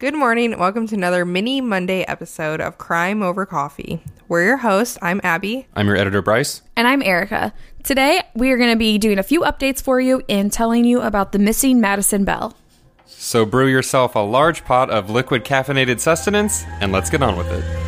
Good morning. Welcome to another mini Monday episode of Crime Over Coffee. We're your hosts. I'm Abby. I'm your editor, Bryce. And I'm Erica. Today, we are going to be doing a few updates for you and telling you about the missing Madison Bell. So brew yourself a large pot of liquid caffeinated sustenance and let's get on with it.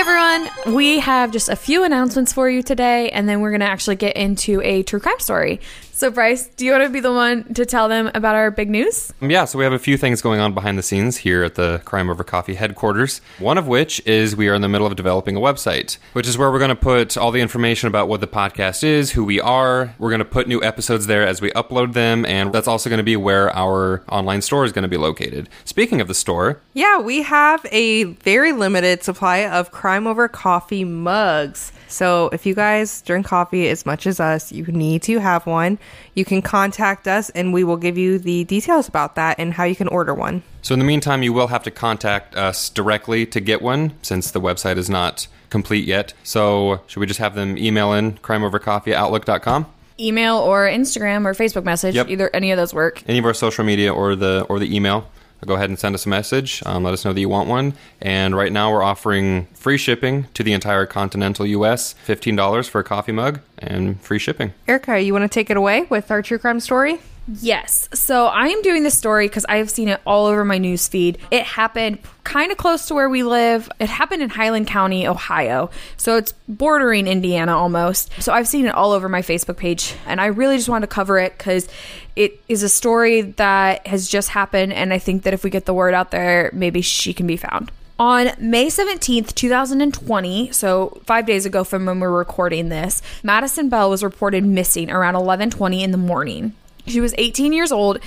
Everyone. We have just a few announcements for you today, and then we're going to actually get into a true crime story. So, Bryce, do you want to be the one to tell them about our big news? Yeah, so we have a few things going on behind the scenes here at the Crime Over Coffee headquarters. One of which is we are in the middle of developing a website, which is where we're going to put all the information about what the podcast is, who we are. We're going to put new episodes there as we upload them, and that's also going to be where our online store is going to be located. Speaking of the store, Yeah, we have a very limited supply of Crime Over Coffee mugs. So if you guys drink coffee as much as us, you need to have one. You can contact us and we will give you the details about that and how you can order one. So in the meantime, you will have to contact us directly to get one, since the website is not complete yet. So should we just have them email in crimeovercoffee at outlook.com? Email or Instagram or Facebook message. Yep. Either any of those work. Any of our social media or the or the email. Go ahead and send us a message. Um, let us know that you want one. And right now we're offering free shipping to the entire continental U.S. Fifteen dollars for a coffee mug and free shipping. Erica, you want to take it away with our true crime story? Yes. So I am doing this story because I have seen it all over my news feed. It happened kind of close to where we live. It happened in Highland County, Ohio. So it's bordering Indiana almost. So I've seen it all over my Facebook page. And I really just wanted to cover it because it is a story that has just happened. And I think that if we get the word out there, maybe she can be found. On May 17th, 2020, so 5 days ago from when we're recording this, Madison Bell was reported missing around 11:20 in the morning. She was 18 years old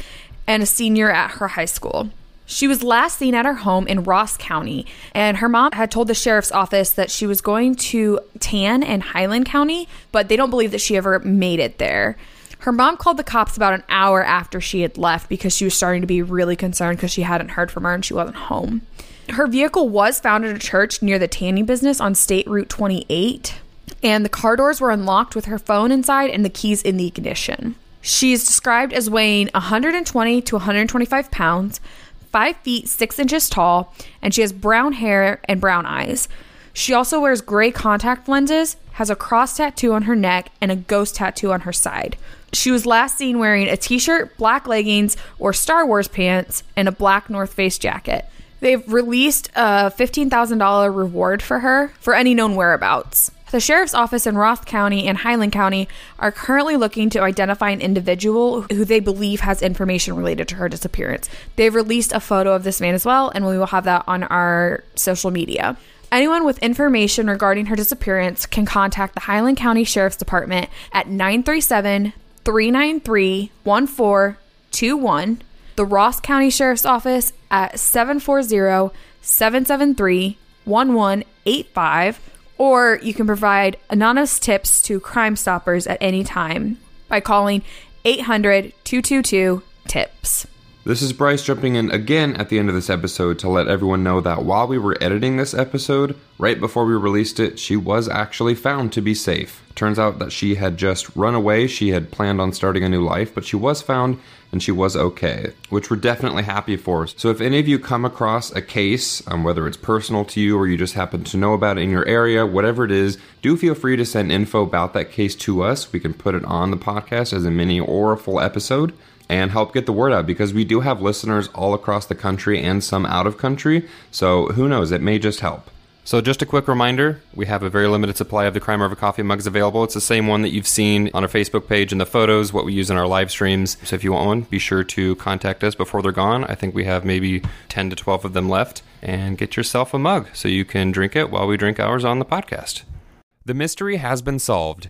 and a senior at her high school. She was last seen at her home in Ross County, and her mom had told the sheriff's office that she was going to Tan and Highland County, but they don't believe that she ever made it there. Her mom called the cops about an hour after she had left because she was starting to be really concerned because she hadn't heard from her and she wasn't home. Her vehicle was found at a church near the tanning business on State Route 28, and the car doors were unlocked with her phone inside and the keys in the ignition. She's described as weighing 120 to 125 pounds, 5 feet 6 inches tall, and she has brown hair and brown eyes. She also wears gray contact lenses, has a cross tattoo on her neck, and a ghost tattoo on her side. She was last seen wearing a t shirt, black leggings, or Star Wars pants, and a black North Face jacket. They've released a $15,000 reward for her for any known whereabouts. The sheriff's office in Ross County and Highland County are currently looking to identify an individual who they believe has information related to her disappearance. They've released a photo of this man as well, and we will have that on our social media. Anyone with information regarding her disappearance can contact the Highland County Sheriff's Department at 937 393 1421, the Ross County Sheriff's Office at 740 773 1185, or you can provide anonymous tips to Crime Stoppers at any time by calling 800 222 TIPS. This is Bryce jumping in again at the end of this episode to let everyone know that while we were editing this episode, right before we released it, she was actually found to be safe. Turns out that she had just run away. She had planned on starting a new life, but she was found and she was okay, which we're definitely happy for. So if any of you come across a case, um, whether it's personal to you or you just happen to know about it in your area, whatever it is, do feel free to send info about that case to us. We can put it on the podcast as a mini or a full episode and help get the word out because we do have listeners all across the country and some out of country. So who knows? It may just help. So, just a quick reminder we have a very limited supply of the Crime Over Coffee mugs available. It's the same one that you've seen on our Facebook page in the photos, what we use in our live streams. So, if you want one, be sure to contact us before they're gone. I think we have maybe 10 to 12 of them left. And get yourself a mug so you can drink it while we drink ours on the podcast. The mystery has been solved.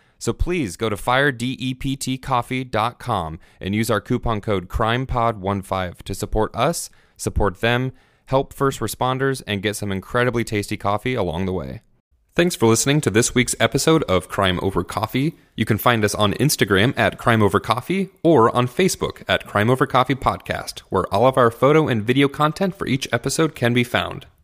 So please go to firedeptcoffee.com and use our coupon code CRIMEPOD15 to support us, support them, help first responders, and get some incredibly tasty coffee along the way. Thanks for listening to this week's episode of Crime Over Coffee. You can find us on Instagram at Crime Over Coffee or on Facebook at Crime Over Coffee Podcast, where all of our photo and video content for each episode can be found.